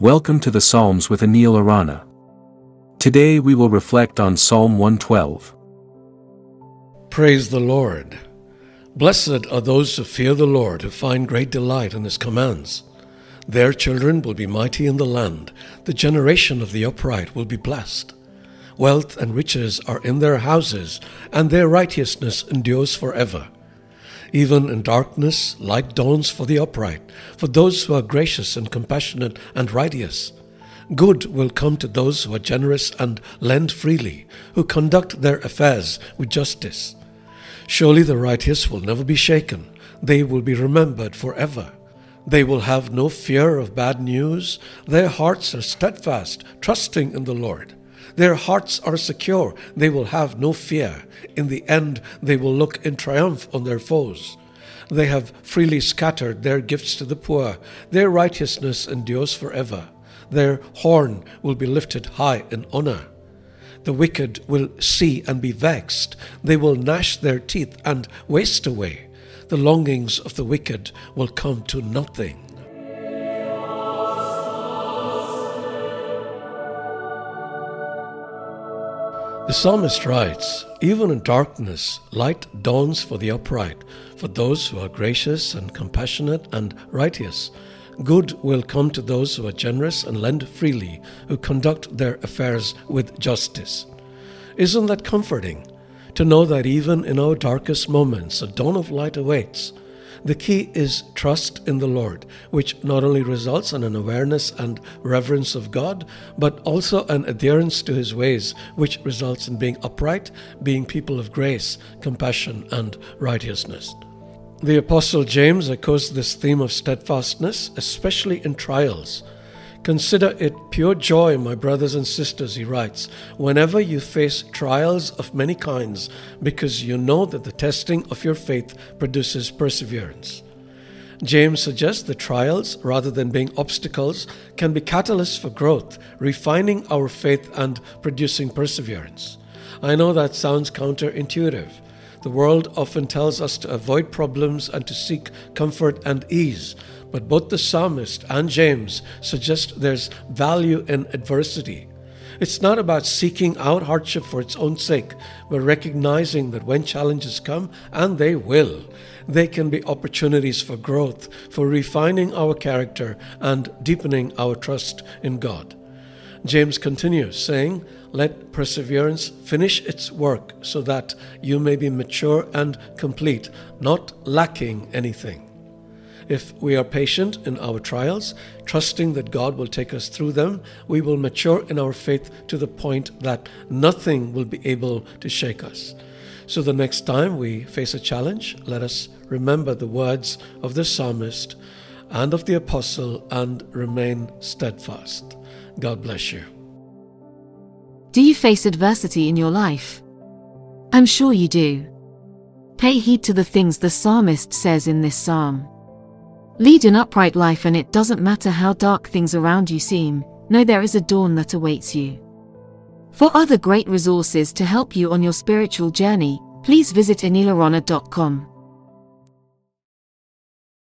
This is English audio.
Welcome to the Psalms with Anil Arana. Today we will reflect on Psalm 112. Praise the Lord. Blessed are those who fear the Lord, who find great delight in his commands. Their children will be mighty in the land, the generation of the upright will be blessed. Wealth and riches are in their houses, and their righteousness endures forever. Even in darkness, light dawns for the upright, for those who are gracious and compassionate and righteous. Good will come to those who are generous and lend freely, who conduct their affairs with justice. Surely the righteous will never be shaken, they will be remembered forever. They will have no fear of bad news, their hearts are steadfast, trusting in the Lord. Their hearts are secure. They will have no fear. In the end, they will look in triumph on their foes. They have freely scattered their gifts to the poor. Their righteousness endures forever. Their horn will be lifted high in honor. The wicked will see and be vexed. They will gnash their teeth and waste away. The longings of the wicked will come to nothing. The psalmist writes, Even in darkness, light dawns for the upright, for those who are gracious and compassionate and righteous. Good will come to those who are generous and lend freely, who conduct their affairs with justice. Isn't that comforting? To know that even in our darkest moments, a dawn of light awaits. The key is trust in the Lord, which not only results in an awareness and reverence of God, but also an adherence to His ways, which results in being upright, being people of grace, compassion, and righteousness. The Apostle James echoes this theme of steadfastness, especially in trials. Consider it pure joy, my brothers and sisters, he writes, whenever you face trials of many kinds, because you know that the testing of your faith produces perseverance. James suggests that trials, rather than being obstacles, can be catalysts for growth, refining our faith and producing perseverance. I know that sounds counterintuitive. The world often tells us to avoid problems and to seek comfort and ease, but both the psalmist and James suggest there's value in adversity. It's not about seeking out hardship for its own sake, but recognizing that when challenges come, and they will, they can be opportunities for growth, for refining our character, and deepening our trust in God. James continues, saying, Let perseverance finish its work so that you may be mature and complete, not lacking anything. If we are patient in our trials, trusting that God will take us through them, we will mature in our faith to the point that nothing will be able to shake us. So the next time we face a challenge, let us remember the words of the psalmist and of the apostle and remain steadfast. God bless you. Do you face adversity in your life? I'm sure you do. Pay heed to the things the psalmist says in this psalm. Lead an upright life, and it doesn't matter how dark things around you seem, know there is a dawn that awaits you. For other great resources to help you on your spiritual journey, please visit anilarana.com.